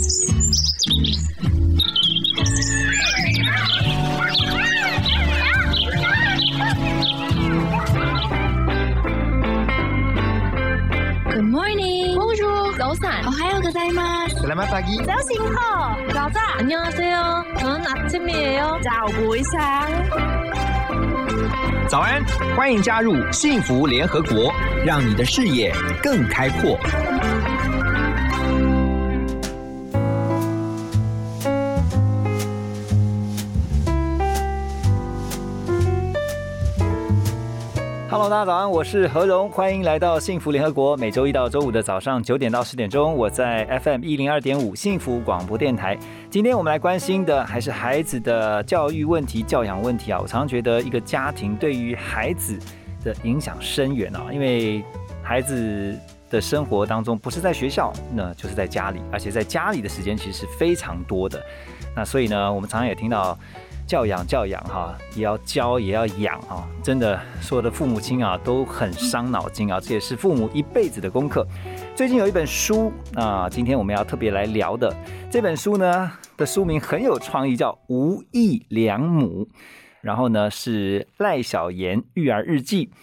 Good morning. Bonjour.早安. 오하요 고자이마스. Selamat pagi. 早醒好.早安. 안녕하세요. 저는 아침이에요. 早不一상早安，欢迎加入幸福联合国，让你的视野更开阔。 大家早安，我是何荣，欢迎来到幸福联合国。每周一到周五的早上九点到十点钟，我在 FM 一零二点五幸福广播电台。今天我们来关心的还是孩子的教育问题、教养问题啊。我常常觉得一个家庭对于孩子的影响深远啊，因为孩子的生活当中不是在学校，那就是在家里，而且在家里的时间其实是非常多的。那所以呢，我们常常也听到。教养教养哈，也要教也要养啊！真的，所有的父母亲啊都很伤脑筋啊，这也是父母一辈子的功课。最近有一本书啊，今天我们要特别来聊的这本书呢的书名很有创意，叫《无意良母》，然后呢是赖小妍育儿日记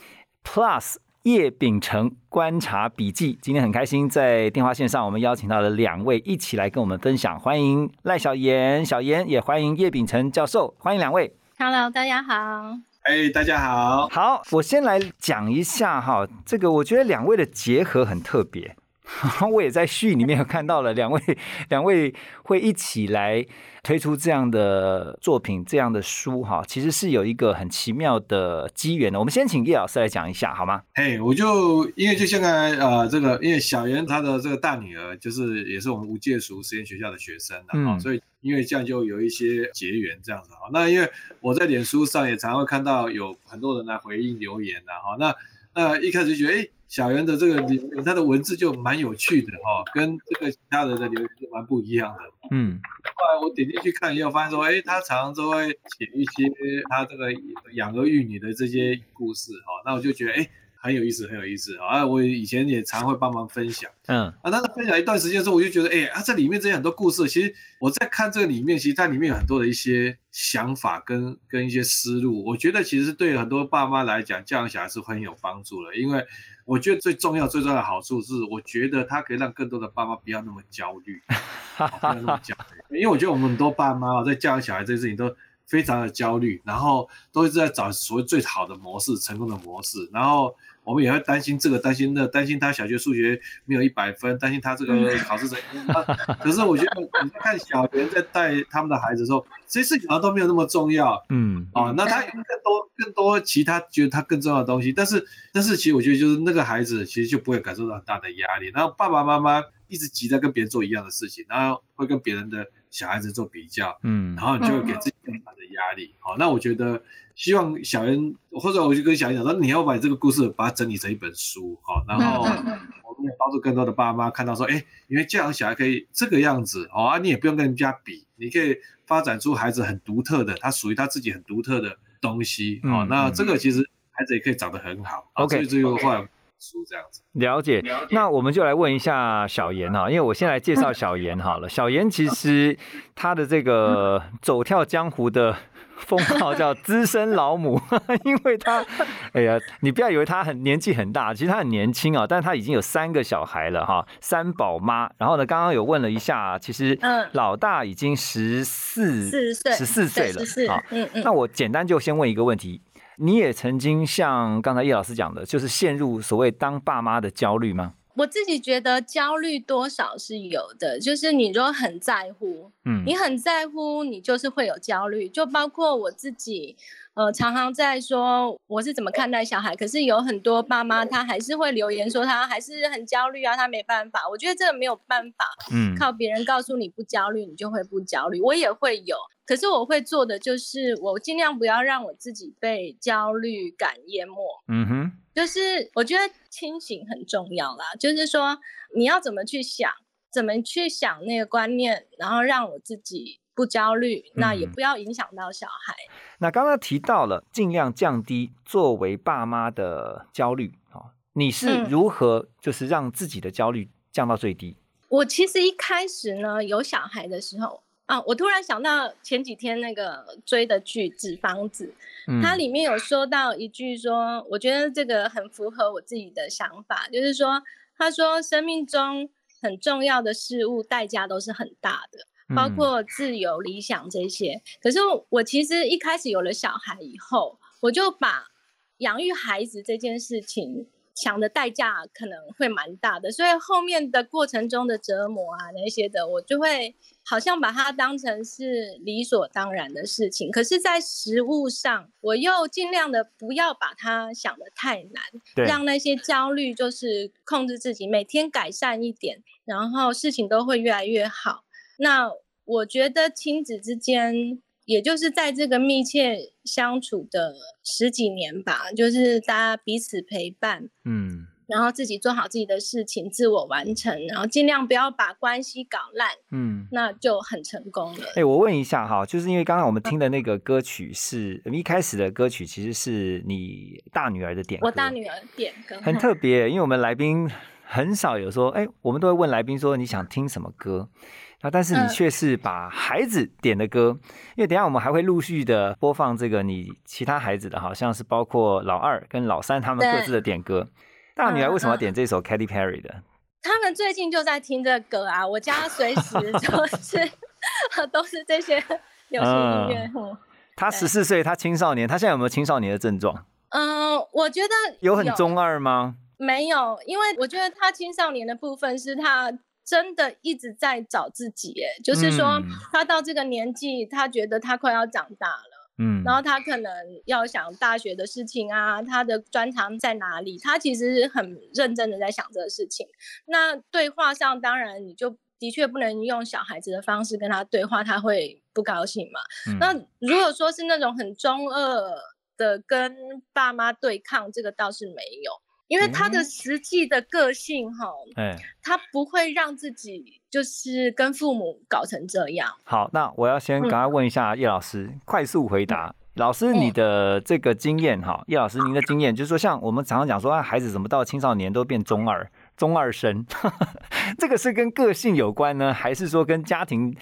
Plus。叶秉成观察笔记，今天很开心，在电话线上我们邀请到了两位一起来跟我们分享，欢迎赖小妍、小妍，也欢迎叶秉成教授，欢迎两位。Hello，大家好。哎，大家好。好，我先来讲一下哈，这个我觉得两位的结合很特别。我也在序里面有看到了两位，两位会一起来推出这样的作品、这样的书哈，其实是有一个很奇妙的机缘的。我们先请叶老师来讲一下好吗？嘿，我就因为就现在呃，这个因为小妍她的这个大女儿就是也是我们无界塾实验学校的学生的哈、嗯所以因为这样就有一些结缘这样子哈。那因为我在脸书上也常会看到有很多人来回应留言的哈，那那一开始觉得哎。小圆的这个留言，他的文字就蛮有趣的哈、跟这个其他人的留言就蛮不一样的。嗯后来我点进去看以后，发现说，哎，他常常都会写一些他这个养儿育女的这些故事哈、那我就觉得，哎，很有意思，很有意思。啊！我以前也常会帮忙分享。嗯。啊，但是分享一段时间之后，我就觉得，哎啊，这里面这些很多故事，其实我在看这个里面，其实它里面有很多的一些想法跟跟一些思路，我觉得其实对很多爸妈来讲，教养小孩是很有帮助的，因为我觉得最重要最重要的好处是，我觉得它可以让更多的爸妈不要那么焦虑。不要那么焦虑，因为我觉得我们很多爸妈啊，在教养小孩这件事情都非常的焦虑，然后都一直在找所谓最好的模式、成功的模式，然后我们也会担心这个、担心那，担心他小学数学没有一百分，担心他这个考试怎样。可是我觉得你在看小学在带他们的孩子的时候，这些事情好像都没有那么重要。嗯啊，那他有更多更多其他觉得他更重要的东西，但是但是其实我觉得就是那个孩子其实就不会感受到很大的压力，然后爸爸妈妈一直急着跟别人做一样的事情，然后会跟别人的小孩子做比较，嗯。然后你就会给自己更大的压力。好，那我觉得希望小恩或者我就跟小恩讲说，你要把这个故事把它整理成一本书，好，然后我们也帮助更多的爸妈看到说，哎，因为这样小孩可以这个样子，哦啊，你也不用跟人家比，你可以发展出孩子很独特的，他属于他自己很独特的东西，哦，那这个其实孩子也可以长得很好。好 OK 所以这个后来书这样子。了解，那我们就来问一下小严哈，因为我先来介绍小严好了。小严其实他的这个 走跳江湖的封号叫资深老母，因为他，哎呀，你不要以为他很年纪很大，其实他很年轻啊，但是她已经有三个小孩了哈，三宝妈。然后呢，刚刚有问了一下，其实嗯老大已经十四四岁，十四岁了啊。嗯嗯。那我简单就先问一个问题：你也曾经像刚才叶老师讲的，就是陷入所谓当爸妈的焦虑吗？我自己觉得焦虑多少是有的，就是你如果很在乎，嗯你很在乎，你就是会有焦虑。就包括我自己，呃，常常在说我是怎么看待小孩，可是有很多爸妈他还是会留言说他还是很焦虑啊，他没办法。我觉得这个没有办法，嗯靠别人告诉你不焦虑，你就会不焦虑。我也会有，可是我会做的就是我尽量不要让我自己被焦虑感淹没。嗯哼，就是我觉得清醒很重要啦，就是说你要怎么去想，怎么去想那个观念，然后让我自己不焦虑，那也嗯不要影响到小孩。那刚刚提到了尽量降低作为爸妈的焦虑，啊，你是嗯如何就是让自己的焦虑降到最低？我其实一开始呢有小孩的时候啊，我突然想到前几天那个追的剧《纸房子》，嗯它里面有说到一句说，我觉得这个很符合我自己的想法，就是说，他说生命中很重要的事物代价都是很大的，包嗯括自由、理想这些。可是我其实一开始有了小孩以后，我就把养育孩子这件事情想的代价可能会蛮大的，所以后面的过程中的折磨啊那些的，我就会好像把它当成是理所当然的事情。可是，在实物上，我又尽量的不要把它想的太难，对，让那些焦虑就是控制自己，每天改善一点，然后事情都会越来越好。那我觉得亲子之间，也就是在这个密切相处的十几年吧，就是大家彼此陪伴，嗯然后自己做好自己的事情，自我完成，然后尽量不要把关系搞烂，嗯。那就很成功了。哎、我问一下哈，就是因为刚刚我们听的那个歌曲是一开始的歌曲，其实是你大女儿的点歌，我大女儿点歌很特别，因为我们来宾很少有说，哎、我们都会问来宾说你想听什么歌，那，但是你嗯却是把孩子点的歌，因为等一下我们还会陆续的播放这个你其他孩子的，好像是包括老二跟老三他们各自的点歌。大女儿为什么要点这首 Katy Perry 的？他们最近就在听这个歌啊，我家随时 就是都是这些流行音乐。嗯她十四岁，他青少年，他现在有没有青少年的症状？嗯，我觉得有很中二吗？没有，因为我觉得他青少年的部分是他真的一直在找自己，哎，就是说嗯他到这个年纪，他觉得他快要长大了，嗯，然后他可能要想大学的事情啊，他的专长在哪里，他其实很认真的在想这个事情。那对话上，当然你就的确不能用小孩子的方式跟他对话，他会不高兴嘛。嗯那如果说是那种很中二的跟爸妈对抗，这个倒是没有，因为他的嗯实际的个性哈，哎。他不会让自己就是跟父母搞成这样。好，那我要先嗯赶快问一下叶老师，快速回答。老师，嗯你的这个经验哈，叶老师您的经验，就是说，像我们常常讲说，啊，孩子怎么到青少年都变中二、中二生，这个是跟个性有关呢，还是说跟家庭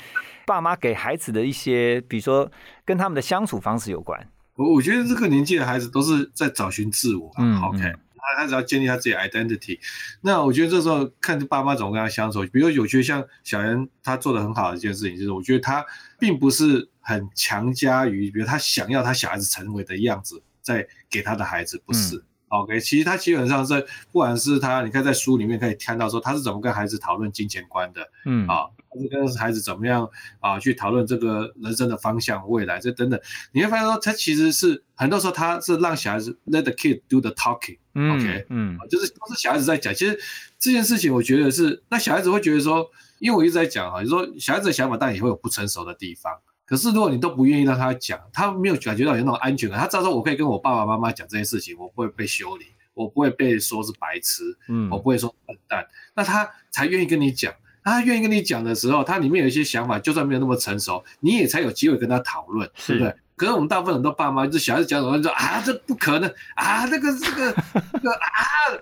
爸妈给孩子的一些，比如说跟他们的相处方式有关？我我觉得这个年纪的孩子都是在找寻自我、啊。嗯 OK，嗯他他只要建立他自己的 identity。那我觉得这时候看爸妈怎么跟他相处。比如有觉得像小妍他做的很好的一件事情，就是我觉得他并不是很强加于，比如他想要他小孩子成为的样子，在给他的孩子，不是。OK，其实他基本上是，不管是他，你看在书里面可以看到说他是怎么跟孩子讨论金钱观的，嗯，啊，他是跟孩子怎么样啊去讨论这个人生的方向、未来这等等，你会发现说，他其实是很多时候他是让小孩子 let the kid do the talking，嗯 OK 嗯啊就是都是小孩子在讲。其实这件事情，我觉得是那小孩子会觉得说，因为我一直在讲啊，就说小孩子的想法当然也会有不成熟的地方。可是如果你都不愿意让他讲，他没有感觉到有那种安全感，他知道说我可以跟我爸爸妈妈讲这件事情，我不会被修理，我不会被说是白痴，嗯我不会说笨蛋，那他才愿意跟你讲。他愿意跟你讲的时候，他里面有一些想法，就算没有那么成熟，你也才有机会跟他讨论，对不对？可是我们大部分很多爸妈，就小孩子讲什么，就说啊，这不可能啊，那个这个这个啊，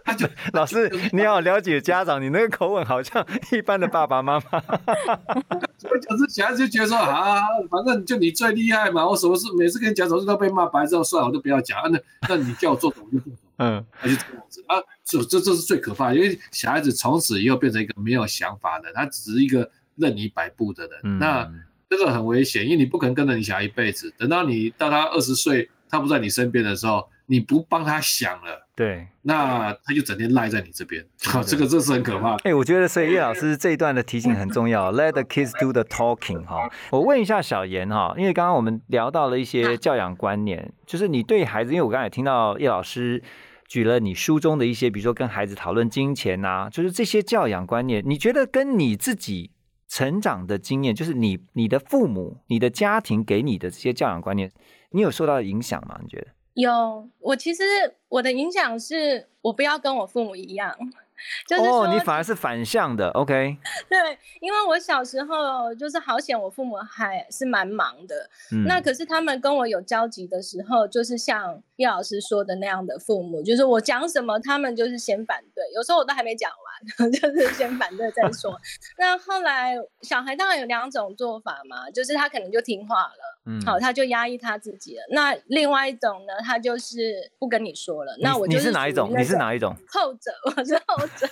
他就 老师，你好了解家长，你那个口吻好像一般的爸爸妈妈。我讲是小孩子就觉得说啊，反正就你最厉害嘛，我什么事每次跟你讲什么事都被骂白之后，算了，我就不要讲啊。那那你叫我做什么就做什么。嗯他就这样子啊，这这这是最可怕的，因为小孩子从此以后变成一个没有想法的，他只是一个任你摆布的人。嗯，那这个很危险，因为你不可能跟着你小孩一辈子。等到你到他二十岁，他不在你身边的时候，你不帮他想了，对。那他就整天赖在你这边。对这个这是很可怕。哎、我觉得所以叶老师这一段的提醒很重要，Let the kids do the talking 哈。我问一下小严哈，因为刚刚我们聊到了一些教养观念，就是你对孩子，因为我刚才也听到叶老师举了你书中的一些，比如说跟孩子讨论金钱呐、就是这些教养观念，你觉得跟你自己成长的经验，就是你你的父母、你的家庭给你的这些教养观念，你有受到影响吗？你觉得？有，我其实我的影响是我不要跟我父母一样，就是说，哦，你反而是反向的，OK，对，因为我小时候就是好险，我父母还是蛮忙的。嗯，那可是他们跟我有交集的时候，就是像叶老师说的那样的父母，就是我讲什么，他们就是先反对，有时候我都还没讲，完，就是先反对再说。那后来小孩当然有两种做法嘛，就是他可能就听话了，嗯好，他就压抑他自己了。那另外一种呢，他就是不跟你说了。那我就是哪一种？你是哪一种？后者，我是后者，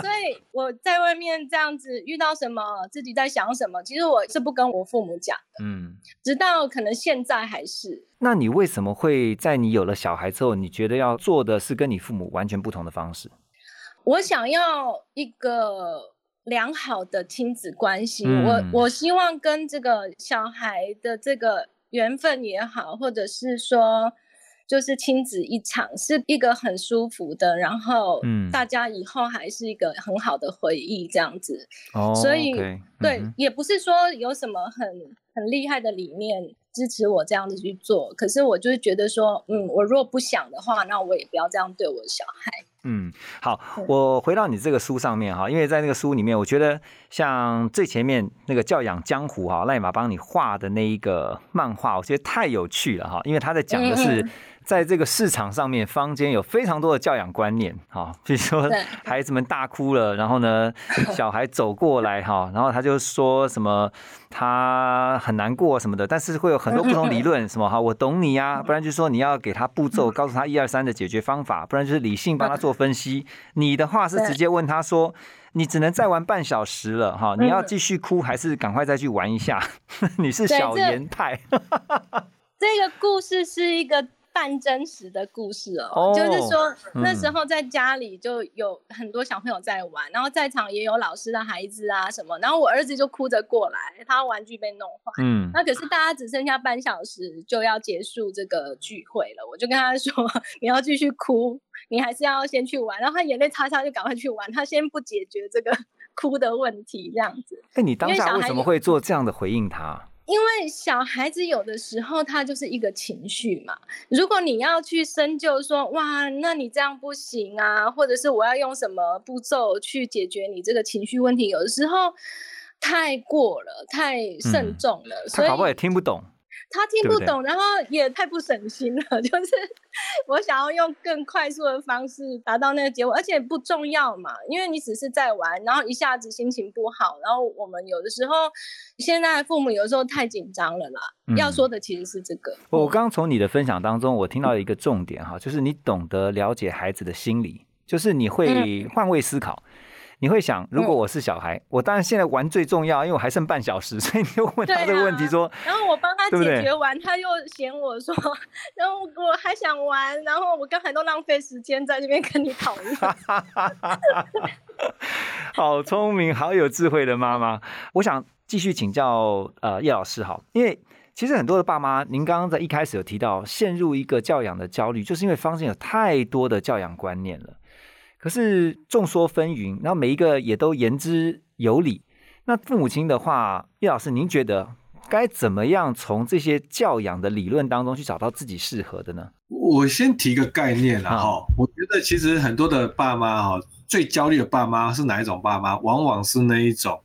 所以我在外面这样子遇到什么，自己在想什么，其实我是不跟我父母讲的，嗯，直到可能现在还是。那你为什么会在你有了小孩之后，你觉得要做的是跟你父母完全不同的方式？我想要一个良好的亲子关系，嗯我我希望跟这个小孩的这个缘分也好，或者是说。就是亲子一场，是一个很舒服的，然后嗯大家以后还是一个很好的回忆，这样子。哦，所以对，也不是说有什么很很厉害的理念支持我这样子去做，可是我就是觉得说，嗯，我如果不想的话，那我也不要这样对我的小孩。嗯，好，我回到你这个书上面哈，因为在那个书里面，我觉得像最前面那个教养江湖哈，赖马帮你画的那一个漫画，我觉得太有趣了哈，因为他在讲的是在这个市场上面，坊间有非常多的教养观念哈，比如说孩子们大哭了，然后呢，小孩走过来哈，然后他就说什么他很难过什么的，但是会有很多不同理论，什么 哈，我懂你呀、不然就说你要给他步骤，告诉他一二三的解决方法，不然就是理性帮他做分析。你的话是直接问他说。你只能再玩半小时了哈，你要继续哭还是赶快再去玩一下？你是小严派，这个故事是一个半真实的故事哦，哦就是说嗯那时候在家里就有很多小朋友在玩，然后在场也有老师的孩子啊什么，然后我儿子就哭着过来，他玩具被弄坏。嗯那可是大家只剩下半小时就要结束这个聚会了，我就跟他说你要继续哭，你还是要先去玩。然后他眼泪擦擦就赶快去玩，他先不解决这个 哭的问题，这样子。哎，你当下为什么会做这样的回应他？因为小孩子有的时候他就是一个情绪嘛，如果你要去深究说，哇，那你这样不行啊，或者是我要用什么步骤去解决你这个情绪问题，有的时候太过了，太慎嗯重了，所以他搞不好也听不懂。他听对不对不懂，然后也太不省心了。就是我想要用更快速的方式达到那个结果，而且不重要嘛，因为你只是在玩，然后一下子心情不好，然后我们有的时候现在的父母有时候太紧张了啦。嗯要说的其实是这个。我刚刚从你的分享当中，我听到一个重点哈，就是你懂得了解孩子的心理，就是你会换位思考。你会想，如果我是小孩，我当然现在玩最重要，因为我还剩半小时，所以你就问他这个问题说，然后我帮他解决完，他又嫌我说，然后我还想玩，然后我刚才都浪费时间在这边跟你讨论。好聪明，好有智慧的妈妈。我想继续请教呃叶老师哈，因为其实很多的爸妈，您刚刚在一开始有提到，陷入一个教养的焦虑，就是因为坊间有太多的教养观念了。可是众说纷纭，然后每一个也都言之有理。那父母亲的话，叶老师，您觉得该怎么样从这些教养的理论当中去找到自己适合的呢？我先提个概念啦啊哈，我觉得其实很多的爸妈哈，最焦虑的爸妈是哪一种爸妈？往往是那一种，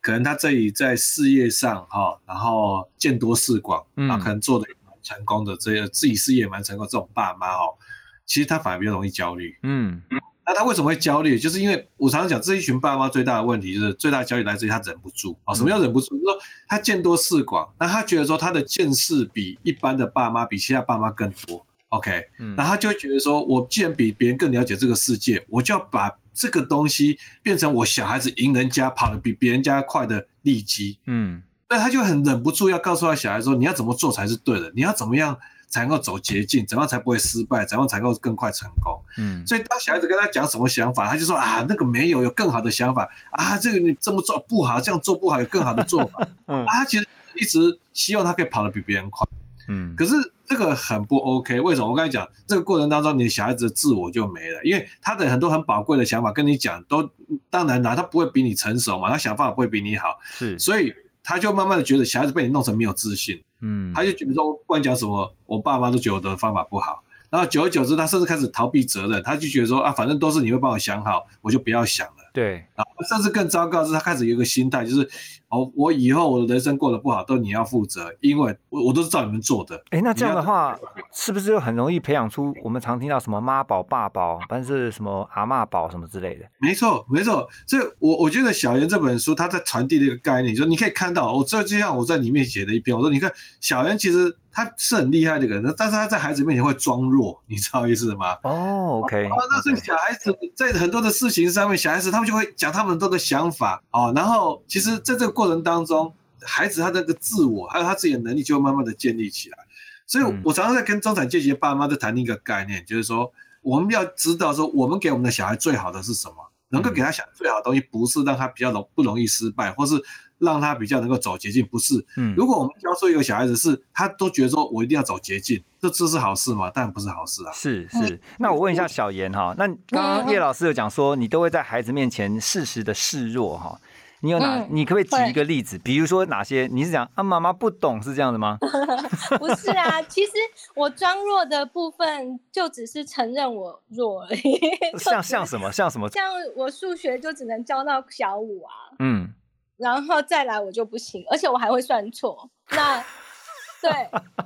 可能他这里在事业上哈，然后见多识广，嗯啊，可能做的蛮成功的，这个自己事业蛮成功的这种爸妈哦，其实他反而比较容易焦虑。嗯那他为什么会焦虑？就是因为我常常讲，这一群爸妈最大的问题就是最大的焦虑来自于他忍不住啊。什么叫忍不住？就是说他见多识广，那他觉得说他的见识比一般的爸妈比其他爸妈更多。OK，嗯那他就会觉得说，我既然比别人更了解这个世界，我就要把这个东西变成我小孩子赢人家跑得比别人家快的利基。嗯那他就很忍不住要告诉他小孩说，你要怎么做才是对的，你要怎么样才能够走捷径，怎样才不会失败，怎样才能够更快成功。嗯所以当小孩子跟他讲什么想法，他就说啊，那个没有，有更好的想法啊，这个你这么做不好，这样做不好，有更好的做法嗯 啊。他其实一直希望他可以跑得比别人快，嗯可是这个很不 OK。为什么？我刚才讲这个过程当中，你的小孩子的自我就没了，因为他的很多很宝贵的想法跟你讲，都当然啦，他不会比你成熟嘛，他想法不会比你好，是所以他就慢慢的觉得小孩子被你弄成没有自信。嗯他就觉得说，不管讲什么，我爸妈都觉得我的方法不好。然后久而久之，他甚至开始逃避责任，他就觉得说啊，反正都是你会帮我想好，我就不要想了。对然后甚至更糟糕的是，他开始有一个心态，就是哦，我以后我的人生过得不好，都你要负责，因为我我都是照你们做的。哎，那这样的话，是不是就很容易培养出我们常听到什么妈宝、爸宝，但是什么阿嬷宝什么之类的？没错，没错。所以我我觉得小圆这本书他在传递的一个概念，就是你可以看到，我这就像我在里面写的一篇，我说你看小圆其实他是很厉害的一个人，但是他在孩子面前会装弱，你知道意思吗？哦，OK。哦，那是小孩子在很多的事情上面，小孩子他们就会讲他们很多的想法哦，然后其实在这个过程当中。孩子他那个自我还有他自己的能力就会慢慢的建立起来，所以我常常在跟中产阶级的爸妈在谈一个概念，就是说我们要知道说我们给我们的小孩最好的是什么，能够给他想最好的东西，不是让他比较容不容易失败，或是让他比较能够走捷径，不是。嗯，如果我们教出一个小孩子是他都觉得说我一定要走捷径，这这是好事吗？当然不是好事啊。是是，那我问一下小严哈，那刚刚叶老师有讲说你都会在孩子面前适时的示弱哈。你有哪？你可不可以举一个例子？比如说哪些？你是讲啊，妈妈不懂是这样的吗？不是啊，其实我装弱的部分就只是承认我弱而已。像像什么？像什么？像我数学就只能教到小五啊。嗯。然后再来我就不行，而且我还会算错。那。对，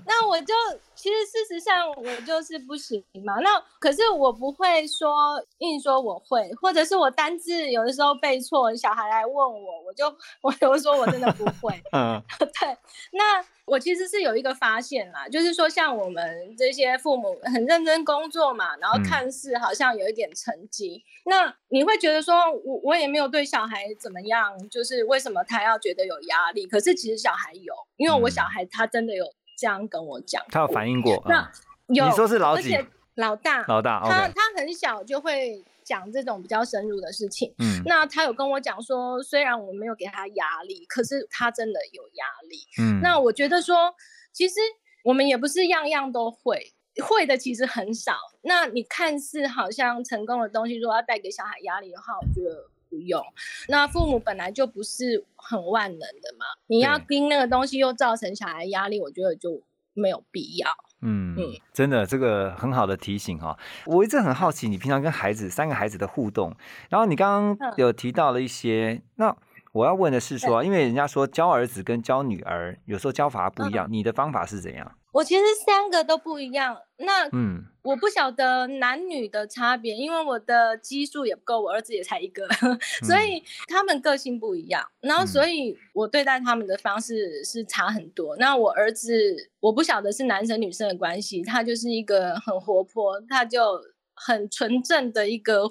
那我就其实事实上我就是不行嘛。那可是我不会说硬说我会，或者是我单字有的时候背错，小孩来问我，我就我就说我真的不会。嗯，对。那我其实是有一个发现啦，就是说像我们这些父母很认真工作嘛，然后看似好像有一点成绩，那你会觉得说我我也没有对小孩怎么样，就是为什么他要觉得有压力？可是其实小孩有，因为我小孩他真的有。这样跟我讲，他有反映过。那有，你说是老几？老大，老大。他他很小就会讲这种比较深入的事情。嗯，那他有跟我讲说，虽然我没有给他压力，可是他真的有压力。嗯，那我觉得说，其实我们也不是样样都会，会的其实很少。那你看似好像成功的东西，如果要带给小孩压力的话，我觉得。不用，那父母本来就不是很万能的嘛，你要盯那个东西又造成小孩压力，我觉得就没有必要。嗯嗯，真的这个很好的提醒哈，我一直很好奇你平常跟孩子三个孩子的互动，然后你刚刚有提到了一些，那我要问的是说，因为人家说教儿子跟教女儿有时候教法不一样，你的方法是怎样？我其实三个都不一样，那嗯，我不晓得男女的差别，因为我的基数也不够，我儿子也才一个，所以他们个性不一样，然后所以我对待他们的方式是差很多。那我儿子，我不晓得是男生女生的关系，他就是一个很活泼，他就很纯正的一个。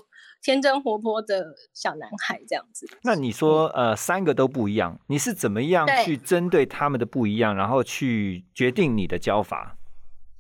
天真活泼的小男孩这样子，那你说呃三个都不一样，你是怎么样去针对他们的不一样，然后去决定你的教法？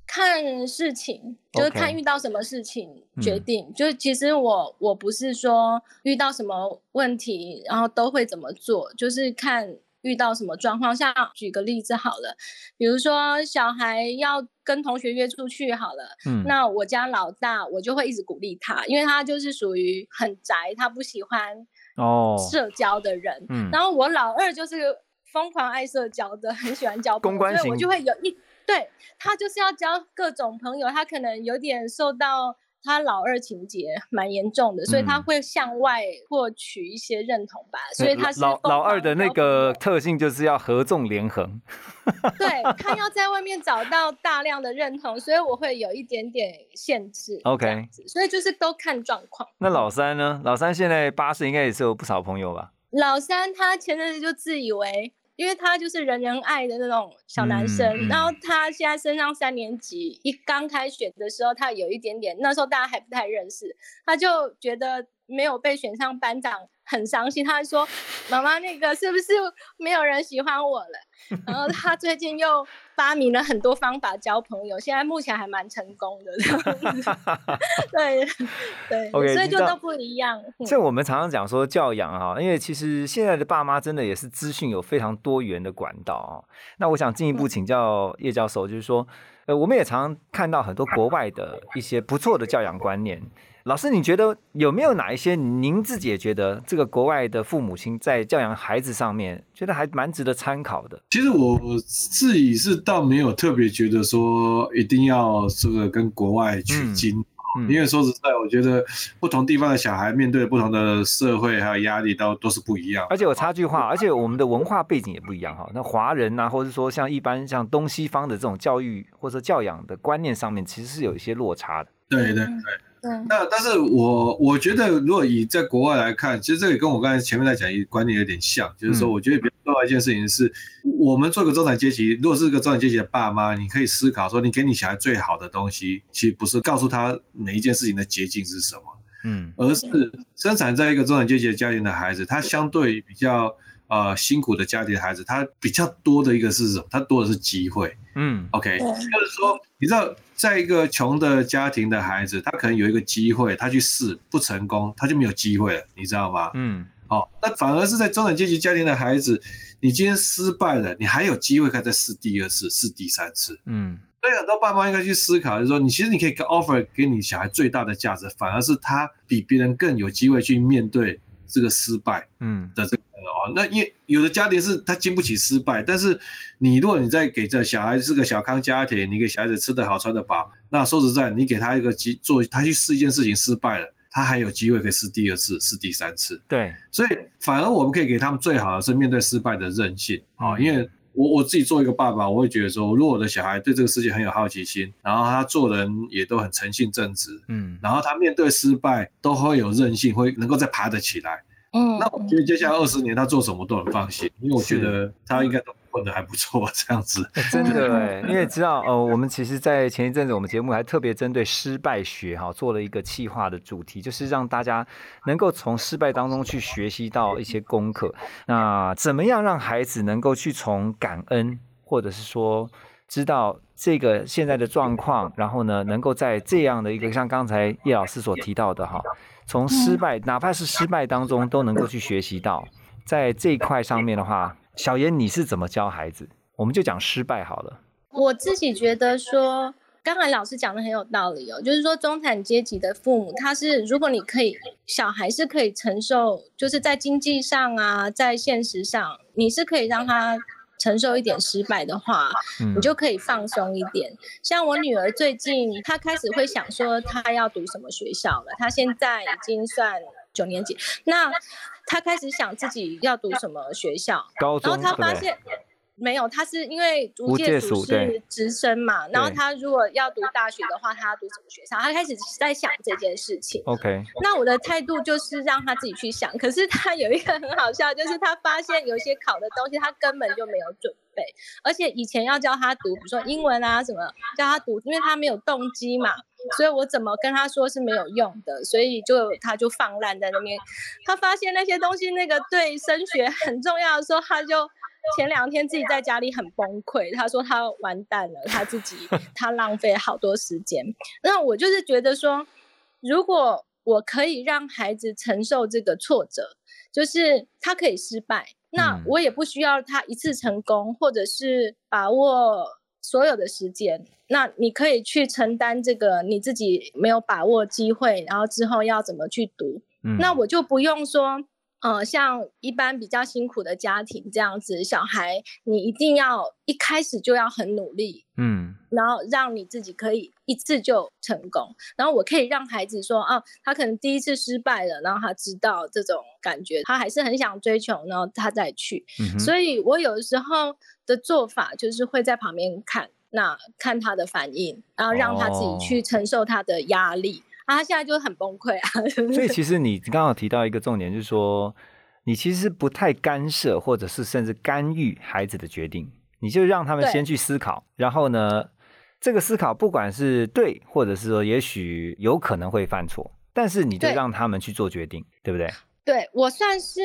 看事情，就是看遇到什么事情决定。就是其实我我不是说遇到什么问题，然后都会怎么做，就是看。遇到什么状况，像举个例子好了，比如说小孩要跟同学约出去好了，嗯，那我家老大我就会一直鼓励他，因为他就是属于很宅，他不喜欢哦。社交的人，嗯，然后我老二就是疯狂爱社交的，很喜欢交朋友，所以我就会有一对他就是要交各种朋友，他可能有点受到。他老二情节蛮严重的，所以他会向外获取一些认同吧。所以他是老老二的那个特性就是要合纵连横。对他要 在外面找到大量的认同，所以我会有一点点限制。OK，所以就是都看状况。那老三呢？老三现在八岁，应该也是有不少朋友吧？老三他前阵子就自以为。因为他就是人人爱的那种小男生，然后他现在升上三年级，一刚开学的时候，他有一点点，那时候大家还不太认识，他就觉得没有被选上班长。很伤心，他说：“妈妈，那个是不是没有人喜欢我了？”然后他最近又发明了很多方法交朋友，现在目前还蛮成功的。对对所以就都不一样。像我们常常讲说教养哈，因为其实现在的爸妈真的也是资讯有非常多元的管道啊。那我想进一步请教叶教授，就是说，呃，我们也常看到很多国外的一些不错的教养观念。老师，你觉得有没有哪一些您自己也觉得这个国外的父母亲在教养孩子上面，觉得还蛮值得参考的？其实我自己是倒没有特别觉得说一定要这个跟国外取经嗯因为说实在，我觉得不同地方的小孩面对不同的社会还有压力都都是不一样。而且有差距化，而且我们的文化背景也不一样哈。那华人呐、或者说像一般像东西方的这种教育或者教养的观念上面，其实是有一些落差的。对对对嗯，那但是我我觉得，如果以在国外来看，其实这个跟我刚才前面在讲一个观念有点像，就是说，嗯。我觉得比较重要一件事情是，我们做个中产阶级，如果是个中产阶级的爸妈，你可以思考说，你给你小孩最好的东西，其实不是告诉他每一件事情的捷径是什么，嗯。而是生产在一个中产阶级的家庭的孩子，他相对比较呃辛苦的家庭的孩子，他比较多的一个是什么？他多的是机会。嗯 OK，就是说，你知道，在一个穷的家庭的孩子，他可能有一个机会，他去试不成功，他就没有机会了，你知道吗？嗯好、那反而是在中产阶级家庭的孩子，你今天失败了，你还有机会可以再试第二次、试第三次。嗯所以很多爸妈应该去思考，就是说，你其实你可以 offer 给你小孩最大的价值，反而是他比别人更有机会去面对这个失败。嗯的这个哦，那因为有的家庭是他经不起失败，但是你如果你在给这小孩是个小康家庭，你给小孩子吃得好穿得饱，那说实在，你给他一个机做，他去试一件事情失败了，他还有机会可以试第二次、试第三次，对，所以反而我们可以给他们最好的是面对失败的韧性啊、嗯因为。我我自己做一个爸爸，我会觉得说，如果我的小孩对这个世界很有好奇心，然后他做人也都很诚信正直，嗯然后他面对失败都会有韧性，会能够再爬得起来。嗯，那我觉得接下来二十年他做什么都很放心，因为我觉得他应该都混得还不错，这样子。欸真的哎，因为知道呃，我们其实，在前一阵子我们节目还特别针对失败学哈做了一个企划的主题，就是让大家能够从失败当中去学习到一些功课。那怎么样让孩子能够去从感恩，或者是说知道这个现在的状况，然后呢，能够在这样的一个像刚才叶老师所提到的哈，从失败，哪怕是失败当中都能够去学习到，在这一块上面的话，小严你是怎么教孩子？我们就讲失败好了。我自己觉得说，刚才老师讲的很有道理哦，就是说中产阶级的父母，他是如果你可以，小孩是可以承受，就是在经济上啊，在现实上，你是可以让他承受一点失败的话，嗯你就可以放松一点。像我女儿最近，她开始会想说她要读什么学校了，她现在已经算九年级，那她开始想自己要读什么学校，高中，然后他发现没有，他是因为无界属是直升嘛，然后他如果要读大学的话，他要读什么学校？他开始在想这件事情。OK，那我的态度就是让他自己去想，可是他有一个很好笑，就是他发现有一些考的东西他根本就没有准备，而且以前要教他读，比如说英文啊什么，叫他读，因为他没有动机嘛，所以我怎么跟他说是没有用的，所以就他就放烂在那边。他发现那些东西那个对升学很重要的时候，他就前两天自己在家里很崩溃，他说他完蛋了，他自己 他浪费好多时间。那我就是觉得说，如果我可以让孩子承受这个挫折，就是他可以失败，那嗯我也不需要他一次成功，或者是把握所有的时间。那你可以去承担这个你自己没有把握机会，然后之后要怎么去读。嗯，那我就不用说，呃，像一般比较辛苦的家庭这样子，小孩你一定要一开始就要很努力，嗯然后让你自己可以一次就成功。然后我可以让孩子说，啊，他可能第一次失败了，然后他知道这种感觉，他还是很想追求，然后他再去。嗯，所以我有的时候的做法就是会在旁边看，那看他的反应，然后让他自己去哦承受他的压力。啊，他现在就很崩溃啊！所以其实你刚刚有提到一个重点，就是说你其实不太干涉，或者是甚至干预孩子的决定，你就让他们先去思考，然后呢，这个思考不管是对，或者是说也许有可能会犯错，但是你就对让他们去做决定，对不对？对我算是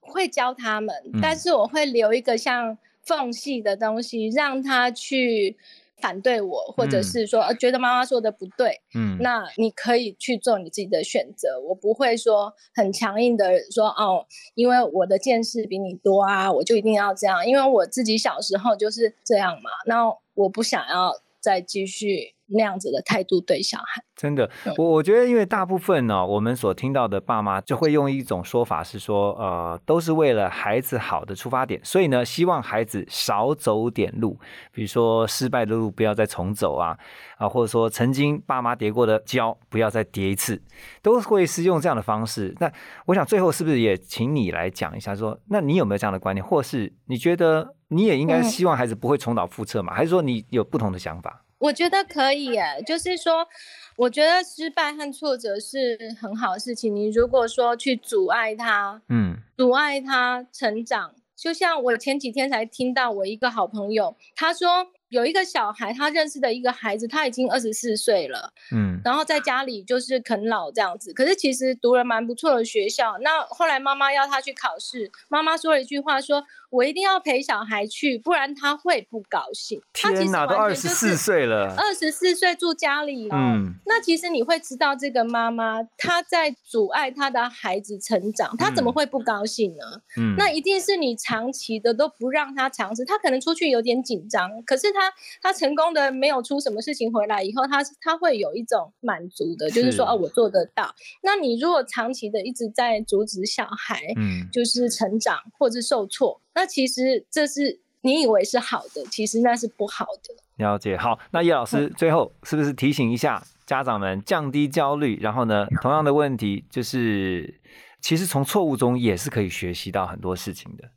会教他们，嗯但是我会留一个像缝隙的东西，让他去反对我，或者嗯是说、呃觉得妈妈说的不对，嗯，那你可以去做你自己的选择。我不会说很强硬的说哦，因为我的见识比你多啊，我就一定要这样。因为我自己小时候就是这样嘛，那我不想要再继续那样子的态度对小孩。真的，我我觉得，因为大部分呢，我们所听到的爸妈就会用一种说法是说，呃，都是为了孩子好的出发点，所以呢，希望孩子少走点路，比如说失败的路不要再重走啊，啊，或者说曾经爸妈跌过的跤不要再跌一次，都会是用这样的方式。那我想最后是不是也请你来讲一下说，那你有没有这样的观念，或是你觉得你也应该嗯希望孩子不会重蹈覆辙嘛？还是说你有不同的想法？我觉得可以耶，就是说，我觉得失败和挫折是很好的事情。你如果说去阻碍他，嗯阻碍他成长，就像我前几天才听到我一个好朋友，他说有一个小孩，他认识的一个孩子，他已经二十四岁了，嗯然后在家里就是啃老这样子。可是其实读了蛮不错的学校。那后来妈妈要他去考试，妈妈说了一句话说，我一定要陪小孩去，不然他会不高兴。他其实天哪，都二十四岁了，二十四岁住家里哦，嗯那其实你会知道这个妈妈她在阻碍她的孩子成长，她怎么嗯会不高兴呢？嗯那一定是你长期的都不让他尝试，他可能出去有点紧张，可是他他成功的没有出什么事情回来以后，他他会有一种满足的，就是说是哦我做得到。那你如果长期的一直在阻止小孩，嗯就是成长或者受挫，那其实这是你以为是好的，其实那是不好的。了解。好，那叶老师最后是不是提醒一下家长们降低焦虑？然后呢，同样的问题就是，其实从错误中也是可以学习到很多事情的。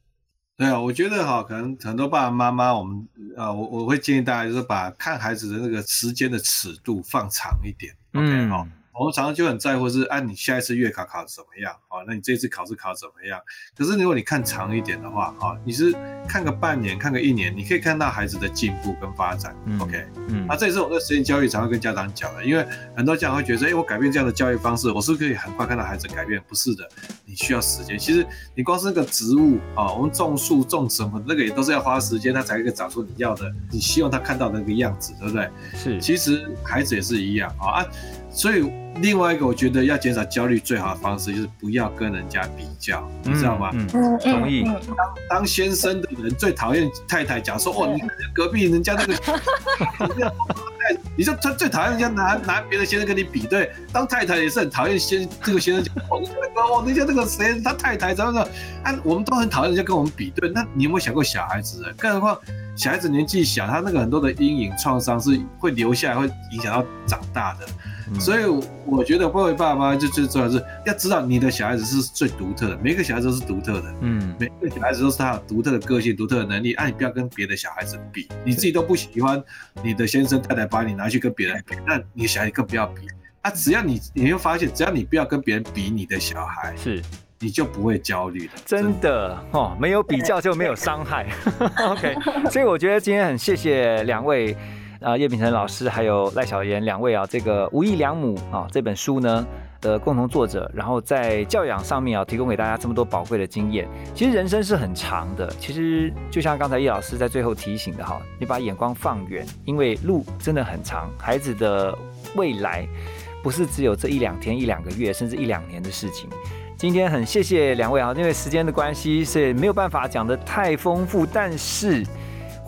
对啊，我觉得哈，可能很多爸爸妈妈，我们啊，我我会建议大家就是把看孩子的那个时间的尺度放长一点，OK 嗯哈、我们常常就很在乎是，按、你下一次月考考得怎么样？啊，那你这次考试考得怎么样？可是如果你看长一点的话，啊、你是看个半年，看个一年，你可以看到孩子的进步跟发展。嗯 OK，嗯那这也是我在实验教育常会跟家长讲的，因为很多家长会觉得说，哎，我改变这样的教育方式，我是不是可以很快看到孩子改变？不是的，你需要时间。其实你光是那个植物啊、我们种树种什么，那个也都是要花时间，它才可以长出你要的，你希望他看到的那个样子，对不对？是其实孩子也是一样啊啊，所以另外一个我觉得要减少焦虑最好的方式就是不要跟人家比较，你知道吗？嗯，嗯，同意当当先生的人最讨厌太太讲说，哦，你看隔壁人家那个，你就他最讨厌人家拿拿别的先生跟你比对。当太太也是很讨厌先这个先生讲，哦，人家那个谁，他太太怎么怎么，啊，我们都很讨厌人家跟我们比对。那你有没有想过小孩子？更何况小孩子年纪小，他那个很多的阴影创伤是会留下来，会影响到长大的。嗯所以我觉得，作为爸妈，就最重要是要知道你的小孩子是最独特的，每个小孩子都是独特的。嗯每个小孩子都是他有独特的个性、独特的能力，啊，你不要跟别的小孩子比，你自己都不喜欢你的先生太太把你拿去跟别人比，那你的小孩更不要比。啊，只要你你会发现，只要你不要跟别人比你的小孩，是你就不会焦虑的。真的哦，没有比较就没有伤害。OK，所以我觉得今天很谢谢两位。啊，叶秉成老师还有赖小妍两位啊，这个《无意良母》啊这本书呢的共同作者，然后在教养上面啊提供给大家这么多宝贵的经验。其实人生是很长的，其实就像刚才叶老师在最后提醒的哈，你把眼光放远，因为路真的很长，孩子的未来不是只有这一两天、一两个月，甚至一两年的事情。今天很谢谢两位啊，因为时间的关系，所以没有办法讲的太丰富，但是。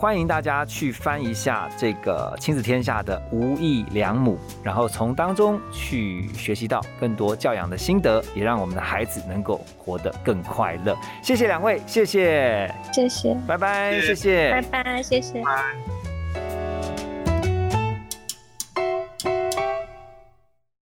欢迎大家去翻一下这个亲子天下的无义良母，然后从当中去学习到更多教养的心得，也让我们的孩子能够活得更快乐。谢谢两位，谢谢，谢谢，拜拜，谢谢谢谢拜拜，谢谢。拜